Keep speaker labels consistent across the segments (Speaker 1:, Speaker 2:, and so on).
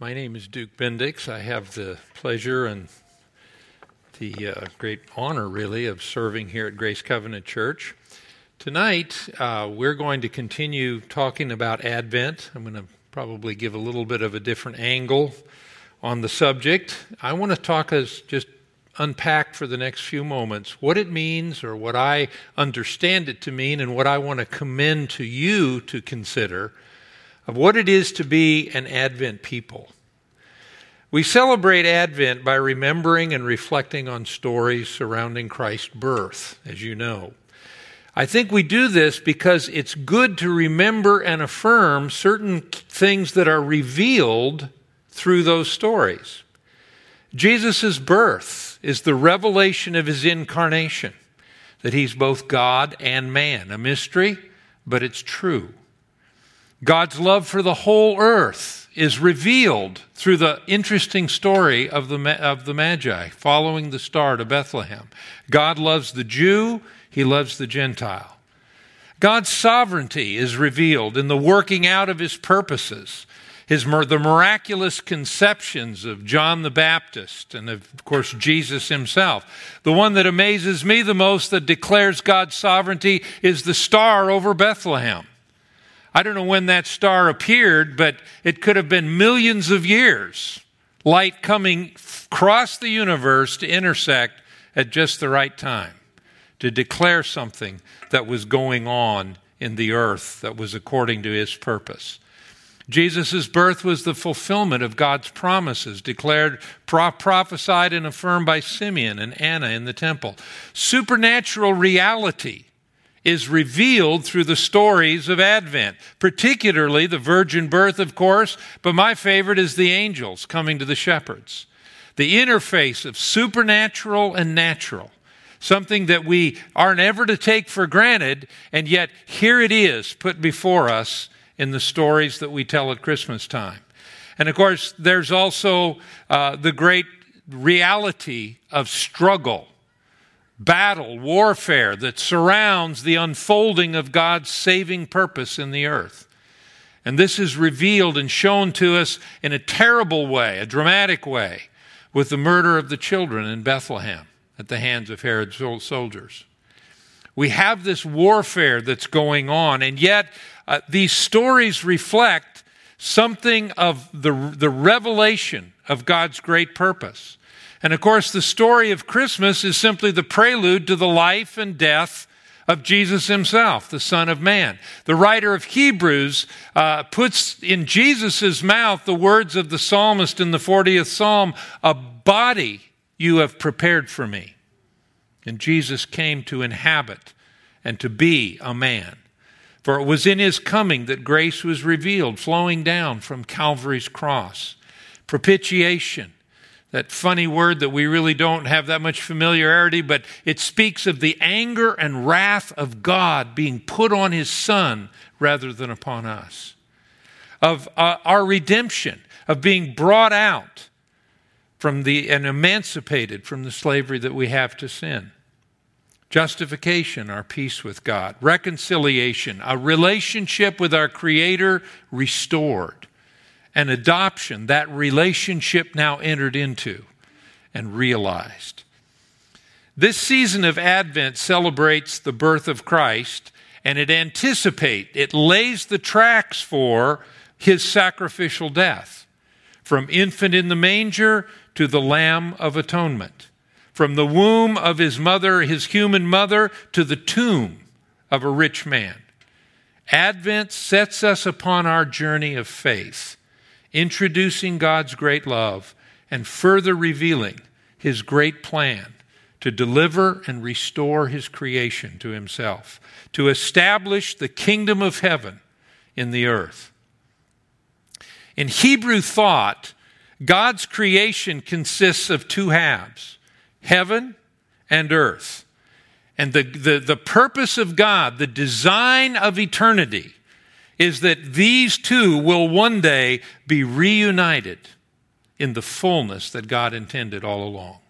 Speaker 1: My name is Duke Bendix. I have the pleasure and the uh, great honor, really, of serving here at Grace Covenant Church. Tonight, uh, we're going to continue talking about Advent. I'm going to probably give a little bit of a different angle on the subject. I want to talk as just unpack for the next few moments what it means or what I understand it to mean and what I want to commend to you to consider of what it is to be an Advent people. We celebrate Advent by remembering and reflecting on stories surrounding Christ's birth, as you know. I think we do this because it's good to remember and affirm certain things that are revealed through those stories. Jesus' birth is the revelation of his incarnation, that he's both God and man. A mystery, but it's true. God's love for the whole earth is revealed through the interesting story of the, of the Magi following the star to Bethlehem. God loves the Jew, he loves the Gentile. God's sovereignty is revealed in the working out of his purposes. His, the miraculous conceptions of John the Baptist and, of course, Jesus himself. The one that amazes me the most that declares God's sovereignty is the star over Bethlehem. I don't know when that star appeared, but it could have been millions of years. Light coming across the universe to intersect at just the right time to declare something that was going on in the earth that was according to his purpose. Jesus' birth was the fulfillment of God's promises, declared, pro- prophesied, and affirmed by Simeon and Anna in the temple. Supernatural reality is revealed through the stories of Advent, particularly the virgin birth, of course, but my favorite is the angels coming to the shepherds. The interface of supernatural and natural, something that we aren't ever to take for granted, and yet here it is put before us in the stories that we tell at Christmas time. And of course, there's also uh, the great reality of struggle battle, warfare that surrounds the unfolding of God's saving purpose in the earth. And this is revealed and shown to us in a terrible way, a dramatic way, with the murder of the children in Bethlehem at the hands of Herod's soldiers. We have this warfare that's going on, and yet uh, these stories reflect something of the, the revelation of God's great purpose. And of course, the story of Christmas is simply the prelude to the life and death of Jesus himself, the Son of Man. The writer of Hebrews uh, puts in Jesus' mouth the words of the psalmist in the 40th Psalm A body you have prepared for me. And Jesus came to inhabit and to be a man. For it was in his coming that grace was revealed, flowing down from Calvary's cross. Propitiation that funny word that we really don't have that much familiarity, but it speaks of the anger and wrath of God being put on his Son rather than upon us, of uh, our redemption, of being brought out from the and emancipated from the slavery that we have to sin. Justification, our peace with God. Reconciliation, a relationship with our Creator restored and adoption, that relationship now entered into and realized. This season of Advent celebrates the birth of Christ and it anticipates, it lays the tracks for his sacrificial death. From infant in the manger to the Lamb of Atonement. From the womb of his mother, his human mother, to the tomb of a rich man. Advent sets us upon our journey of faith introducing God's great love and further revealing his great plan to deliver and restore his creation to himself, to establish the kingdom of heaven in the earth. In Hebrew thought, God's creation consists of two halves heaven and earth. And the, the, the purpose of God, the design of eternity, is that these two will one day be reunited in the fullness that God intended all along.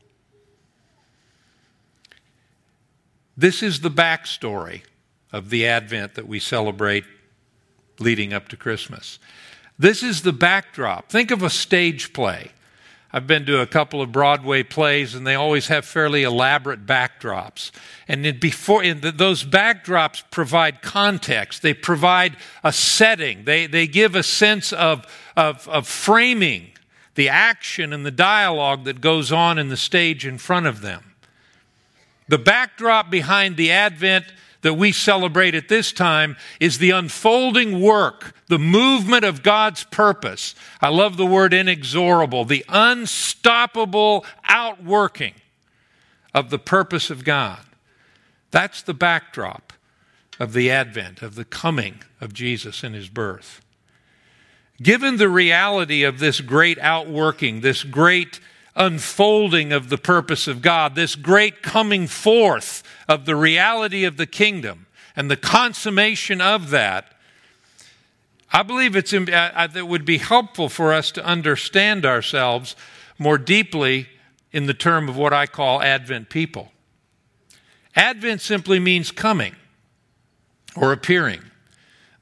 Speaker 1: This is the backstory of the Advent that we celebrate leading up to Christmas. This is the backdrop. Think of a stage play. I've been to a couple of Broadway plays, and they always have fairly elaborate backdrops. And before the, those backdrops provide context. They provide a setting. They they give a sense of, of of framing the action and the dialogue that goes on in the stage in front of them. The backdrop behind the Advent that we celebrate at this time is the unfolding work, the movement of God's purpose. I love the word inexorable, the unstoppable outworking of the purpose of God. That's the backdrop of the advent, of the coming of Jesus and his birth. Given the reality of this great outworking, this great unfolding of the purpose of God, this great coming forth of the reality of the kingdom and the consummation of that, I believe it's, it uh, uh, would be helpful for us to understand ourselves more deeply in the term of what I call Advent people. Advent simply means coming or appearing.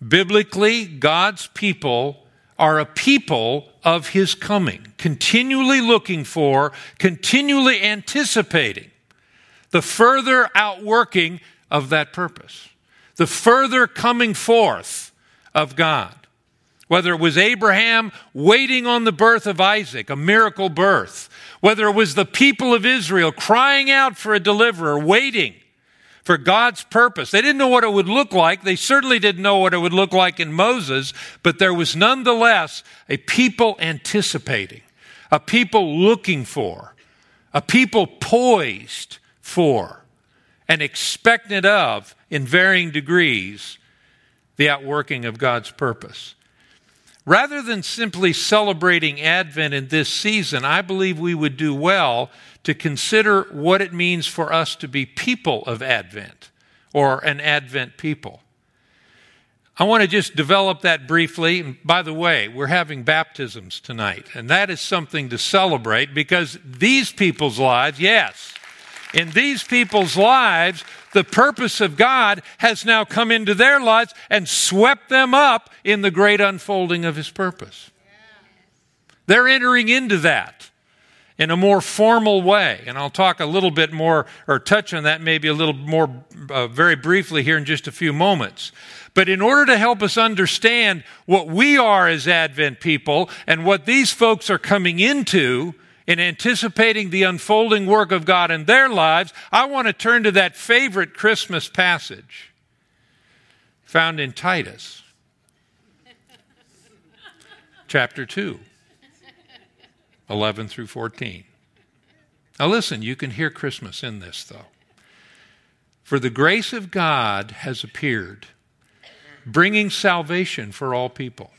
Speaker 1: Biblically, God's people are a people of his coming, continually looking for, continually anticipating the further outworking of that purpose, the further coming forth of God. Whether it was Abraham waiting on the birth of Isaac, a miracle birth, whether it was the people of Israel crying out for a deliverer, waiting for God's purpose. They didn't know what it would look like. They certainly didn't know what it would look like in Moses, but there was nonetheless a people anticipating, a people looking for, a people poised for, and expectant of, in varying degrees, the outworking of God's purpose. Rather than simply celebrating Advent in this season, I believe we would do well to consider what it means for us to be people of Advent or an Advent people. I want to just develop that briefly. And by the way, we're having baptisms tonight, and that is something to celebrate because these people's lives, yes, in these people's lives, the purpose of God has now come into their lives and swept them up in the great unfolding of His purpose. They're entering into that in a more formal way. And I'll talk a little bit more or touch on that maybe a little more uh, very briefly here in just a few moments. But in order to help us understand what we are as Advent people and what these folks are coming into in anticipating the unfolding work of God in their lives, I want to turn to that favorite Christmas passage found in Titus chapter 2. 11 through 14. Now, listen, you can hear Christmas in this, though. For the grace of God has appeared, bringing salvation for all people,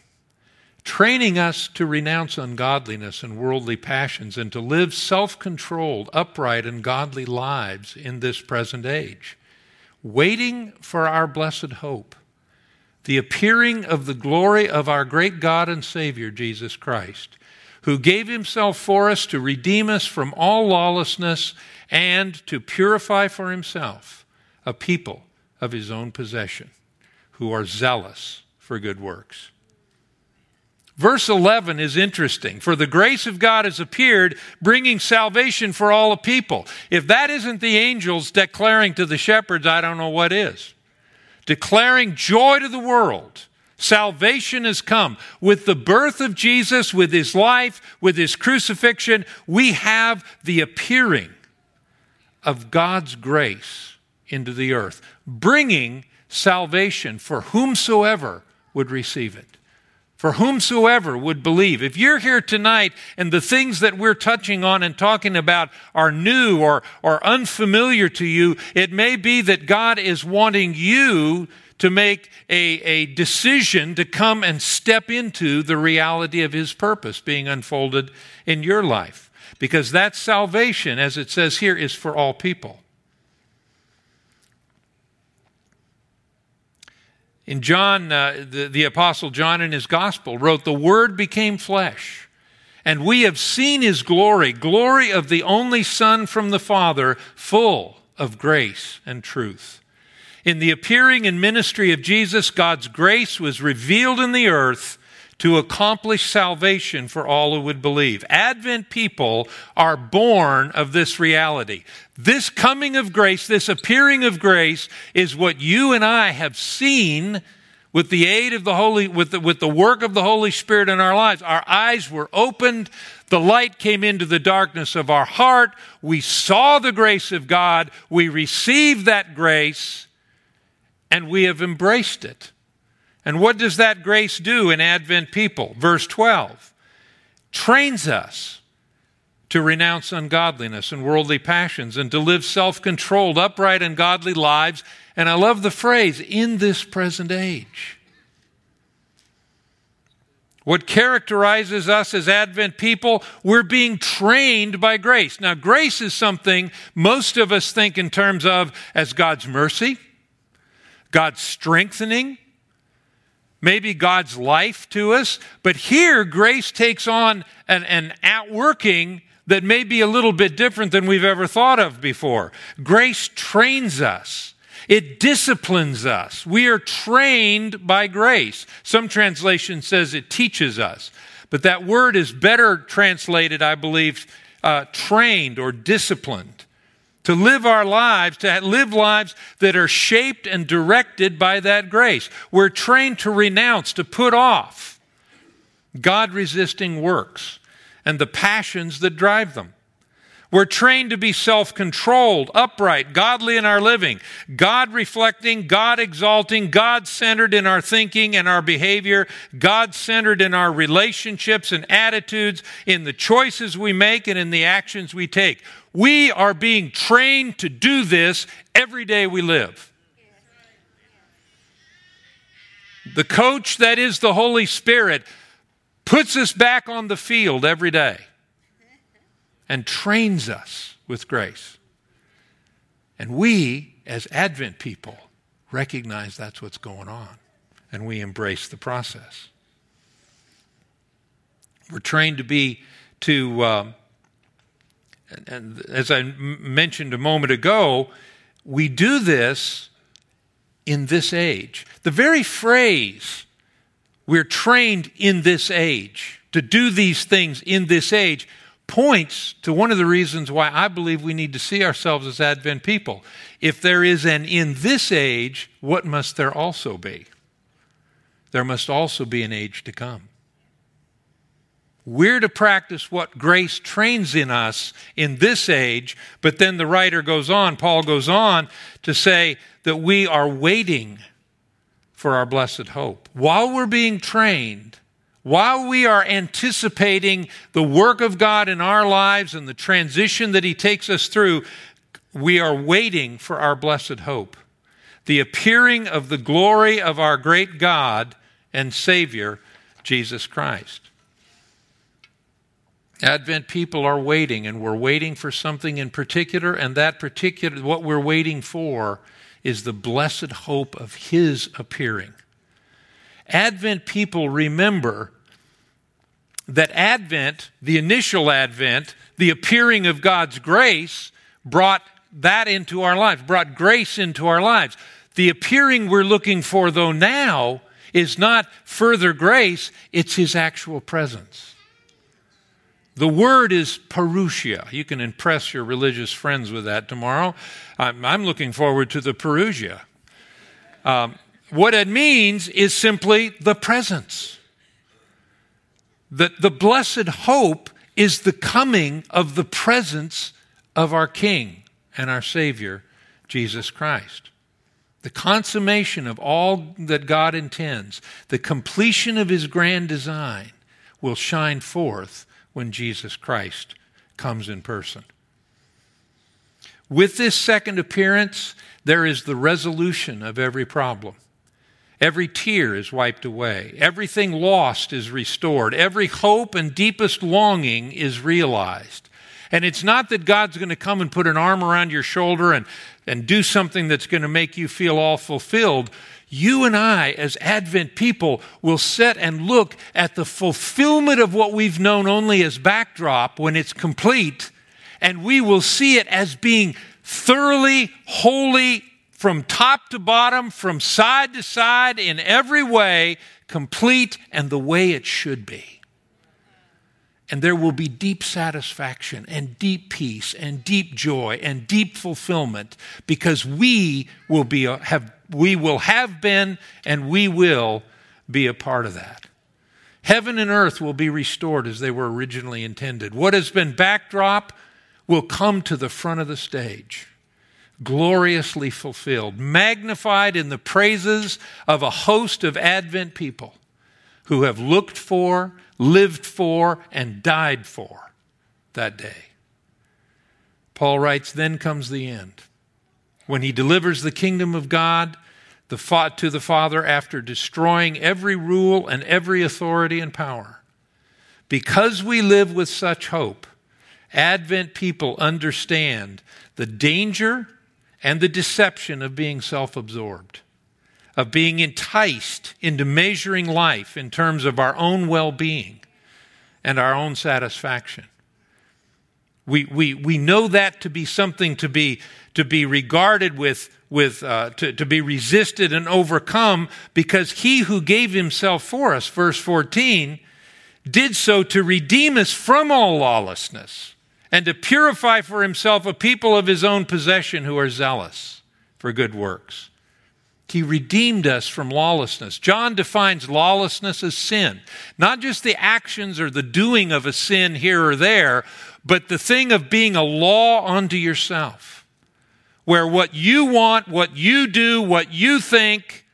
Speaker 1: training us to renounce ungodliness and worldly passions and to live self controlled, upright, and godly lives in this present age, waiting for our blessed hope, the appearing of the glory of our great God and Savior, Jesus Christ who gave himself for us to redeem us from all lawlessness and to purify for himself a people of his own possession who are zealous for good works. Verse 11 is interesting. For the grace of God has appeared, bringing salvation for all the people. If that isn't the angels declaring to the shepherds, I don't know what is. Declaring joy to the world Salvation has come. With the birth of Jesus, with his life, with his crucifixion, we have the appearing of God's grace into the earth, bringing salvation for whomsoever would receive it. For whomsoever would believe. If you're here tonight and the things that we're touching on and talking about are new or, or unfamiliar to you, it may be that God is wanting you to make a, a decision to come and step into the reality of His purpose being unfolded in your life. Because that salvation, as it says here, is for all people. In John, uh, the, the Apostle John in his gospel wrote, The Word became flesh, and we have seen his glory, glory of the only Son from the Father, full of grace and truth. In the appearing and ministry of Jesus, God's grace was revealed in the earth to accomplish salvation for all who would believe. Advent people are born of this reality. This coming of grace, this appearing of grace, is what you and I have seen with the aid of the Holy, with the, with the work of the Holy Spirit in our lives. Our eyes were opened. The light came into the darkness of our heart. We saw the grace of God. We received that grace and we have embraced it. And what does that grace do in Advent people? Verse 12 trains us to renounce ungodliness and worldly passions and to live self controlled, upright, and godly lives. And I love the phrase, in this present age. What characterizes us as Advent people, we're being trained by grace. Now, grace is something most of us think in terms of as God's mercy, God's strengthening, maybe God's life to us. But here, grace takes on an, an outworking that may be a little bit different than we've ever thought of before. Grace trains us. It disciplines us. We are trained by grace. Some translation says it teaches us. But that word is better translated, I believe, uh, trained or disciplined to live our lives, to live lives that are shaped and directed by that grace. We're trained to renounce, to put off God resisting works and the passions that drive them. We're trained to be self controlled, upright, godly in our living, God reflecting, God exalting, God centered in our thinking and our behavior, God centered in our relationships and attitudes, in the choices we make and in the actions we take. We are being trained to do this every day we live. The coach that is the Holy Spirit puts us back on the field every day and trains us with grace. And we, as Advent people, recognize that's what's going on, and we embrace the process. We're trained to be, to, um, and as I mentioned a moment ago, we do this in this age. The very phrase, we're trained in this age, to do these things in this age, points to one of the reasons why I believe we need to see ourselves as Advent people. If there is an in this age, what must there also be? There must also be an age to come. We're to practice what grace trains in us in this age, but then the writer goes on, Paul goes on to say that we are waiting for our blessed hope. While we're being trained, while we are anticipating the work of God in our lives and the transition that He takes us through, we are waiting for our blessed hope. The appearing of the glory of our great God and Savior, Jesus Christ. Advent people are waiting, and we're waiting for something in particular, and that particular, what we're waiting for, is the blessed hope of His appearing. Advent people remember that Advent, the initial Advent, the appearing of God's grace, brought that into our lives, brought grace into our lives. The appearing we're looking for, though, now is not further grace, it's His actual presence. The word is parousia. You can impress your religious friends with that tomorrow. I'm, I'm looking forward to the parousia. Um, what it means is simply the presence. That the blessed hope is the coming of the presence of our King and our Savior, Jesus Christ. The consummation of all that God intends, the completion of His grand design, will shine forth when Jesus Christ comes in person. With this second appearance, there is the resolution of every problem. Every tear is wiped away. Everything lost is restored. Every hope and deepest longing is realized. And it's not that God's going to come and put an arm around your shoulder and, and do something that's going to make you feel all fulfilled. You and I, as Advent people, will sit and look at the fulfillment of what we've known only as backdrop when it's complete, and we will see it as being thoroughly, wholly, from top to bottom, from side to side, in every way, complete and the way it should be. And there will be deep satisfaction and deep peace and deep joy and deep fulfillment because we will be uh, have we will have been and we will be a part of that. Heaven and earth will be restored as they were originally intended. What has been backdrop will come to the front of the stage gloriously fulfilled, magnified in the praises of a host of Advent people who have looked for, lived for, and died for that day. Paul writes, Then comes the end. When he delivers the kingdom of God the, to the Father after destroying every rule and every authority and power. Because we live with such hope, Advent people understand the danger and the deception of being self absorbed, of being enticed into measuring life in terms of our own well being and our own satisfaction. We, we, we know that to be something to be, to be regarded with, with uh, to, to be resisted and overcome because he who gave himself for us, verse 14, did so to redeem us from all lawlessness and to purify for himself a people of his own possession who are zealous for good works. He redeemed us from lawlessness. John defines lawlessness as sin, not just the actions or the doing of a sin here or there, but the thing of being a law unto yourself, where what you want, what you do, what you think,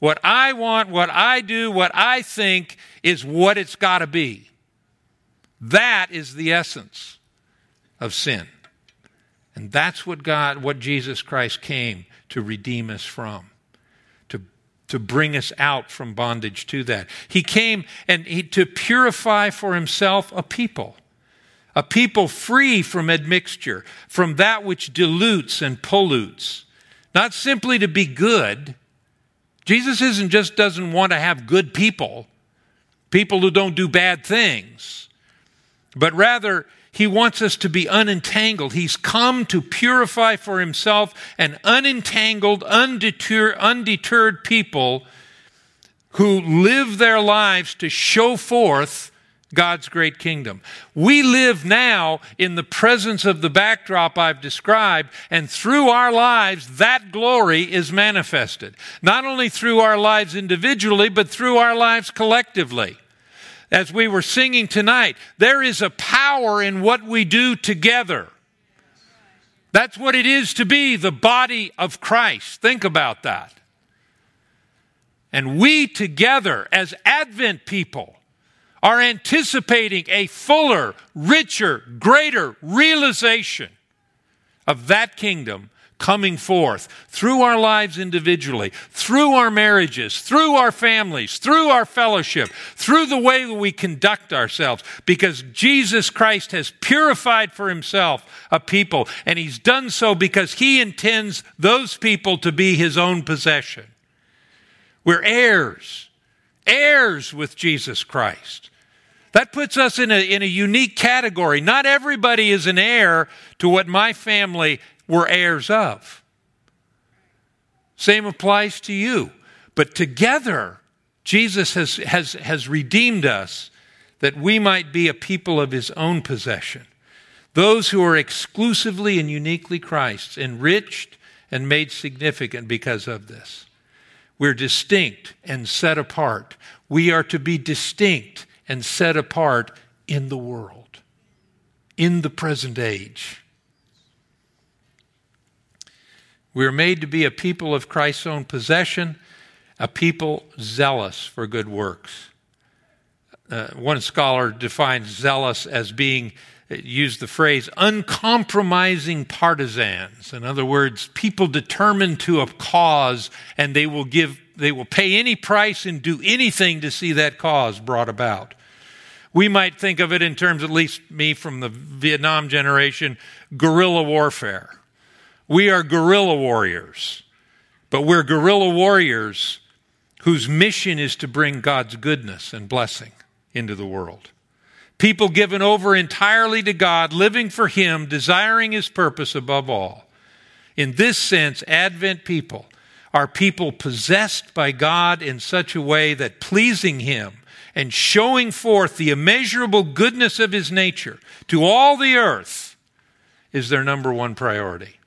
Speaker 1: what I want, what I do, what I think is what it's got to be. That is the essence of sin. And that's what God, what Jesus Christ came to redeem us from, to, to bring us out from bondage to that. He came and he, to purify for himself a people, a people free from admixture, from that which dilutes and pollutes. Not simply to be good. Jesus isn't just doesn't want to have good people, people who don't do bad things, but rather he wants us to be unentangled. He's come to purify for himself an unentangled, undeter- undeterred people who live their lives to show forth God's great kingdom. We live now in the presence of the backdrop I've described, and through our lives, that glory is manifested. Not only through our lives individually, but through our lives collectively as we were singing tonight, there is a power in what we do together. That's what it is to be the body of Christ. Think about that. And we together, as Advent people, are anticipating a fuller, richer, greater realization of that kingdom coming forth through our lives individually, through our marriages, through our families, through our fellowship, through the way that we conduct ourselves, because Jesus Christ has purified for himself a people, and he's done so because he intends those people to be his own possession. We're heirs, heirs with Jesus Christ. That puts us in a, in a unique category. Not everybody is an heir to what my family were heirs of. Same applies to you. But together, Jesus has, has, has redeemed us that we might be a people of his own possession. Those who are exclusively and uniquely Christ's, enriched and made significant because of this. We're distinct and set apart. We are to be distinct and set apart in the world, in the present age. We are made to be a people of Christ's own possession, a people zealous for good works. Uh, one scholar defines zealous as being, uh, used the phrase, uncompromising partisans. In other words, people determined to a cause and they will give, they will pay any price and do anything to see that cause brought about. We might think of it in terms, at least me from the Vietnam generation, guerrilla warfare. We are guerrilla warriors, but we're guerrilla warriors whose mission is to bring God's goodness and blessing into the world. People given over entirely to God, living for Him, desiring His purpose above all. In this sense, Advent people are people possessed by God in such a way that pleasing Him and showing forth the immeasurable goodness of His nature to all the earth is their number one priority.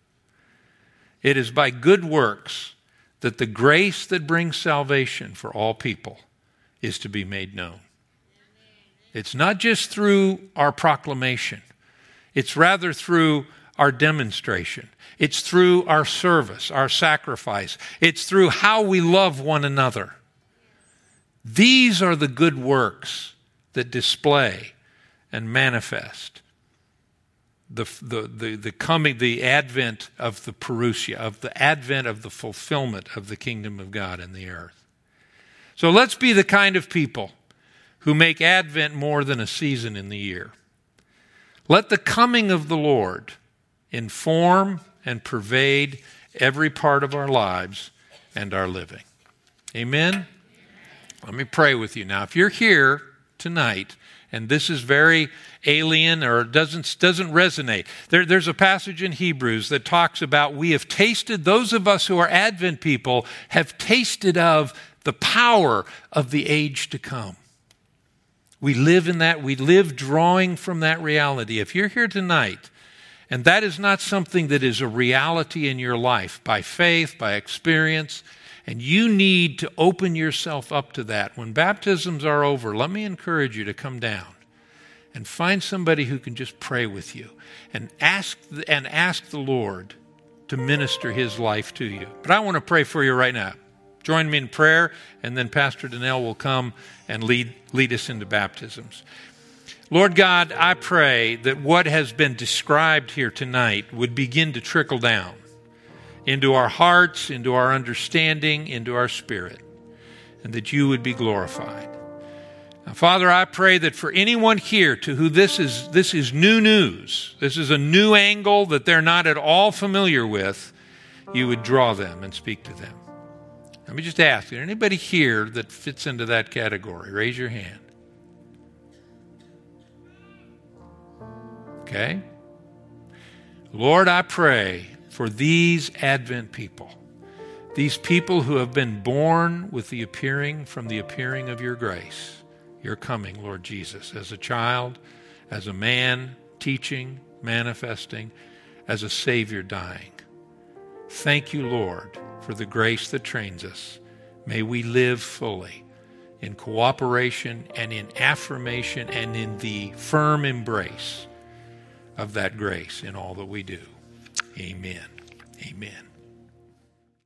Speaker 1: It is by good works that the grace that brings salvation for all people is to be made known. It's not just through our proclamation, it's rather through our demonstration. It's through our service, our sacrifice. It's through how we love one another. These are the good works that display and manifest the, the, the, the coming, the advent of the parousia, of the advent of the fulfillment of the kingdom of God in the earth. So let's be the kind of people who make Advent more than a season in the year. Let the coming of the Lord inform and pervade every part of our lives and our living. Amen? Let me pray with you now. If you're here tonight and this is very alien or doesn't, doesn't resonate, there, there's a passage in Hebrews that talks about we have tasted, those of us who are Advent people have tasted of the power of the age to come. We live in that, we live drawing from that reality. If you're here tonight and that is not something that is a reality in your life by faith, by experience, and you need to open yourself up to that. When baptisms are over, let me encourage you to come down and find somebody who can just pray with you and ask and ask the Lord to minister his life to you. But I want to pray for you right now. Join me in prayer, and then Pastor Donnell will come and lead, lead us into baptisms. Lord God, I pray that what has been described here tonight would begin to trickle down into our hearts, into our understanding, into our spirit, and that you would be glorified. Now, Father, I pray that for anyone here to who this is this is new news, this is a new angle that they're not at all familiar with, you would draw them and speak to them. Let me just ask, is anybody here that fits into that category? Raise your hand. Okay? Lord, I pray for these Advent people, these people who have been born with the appearing from the appearing of your grace, your coming, Lord Jesus, as a child, as a man, teaching, manifesting, as a Savior dying. Thank you, Lord, for the grace that trains us. May we live fully in cooperation and in affirmation and in the firm embrace of that grace in all that we do. Amen. Amen.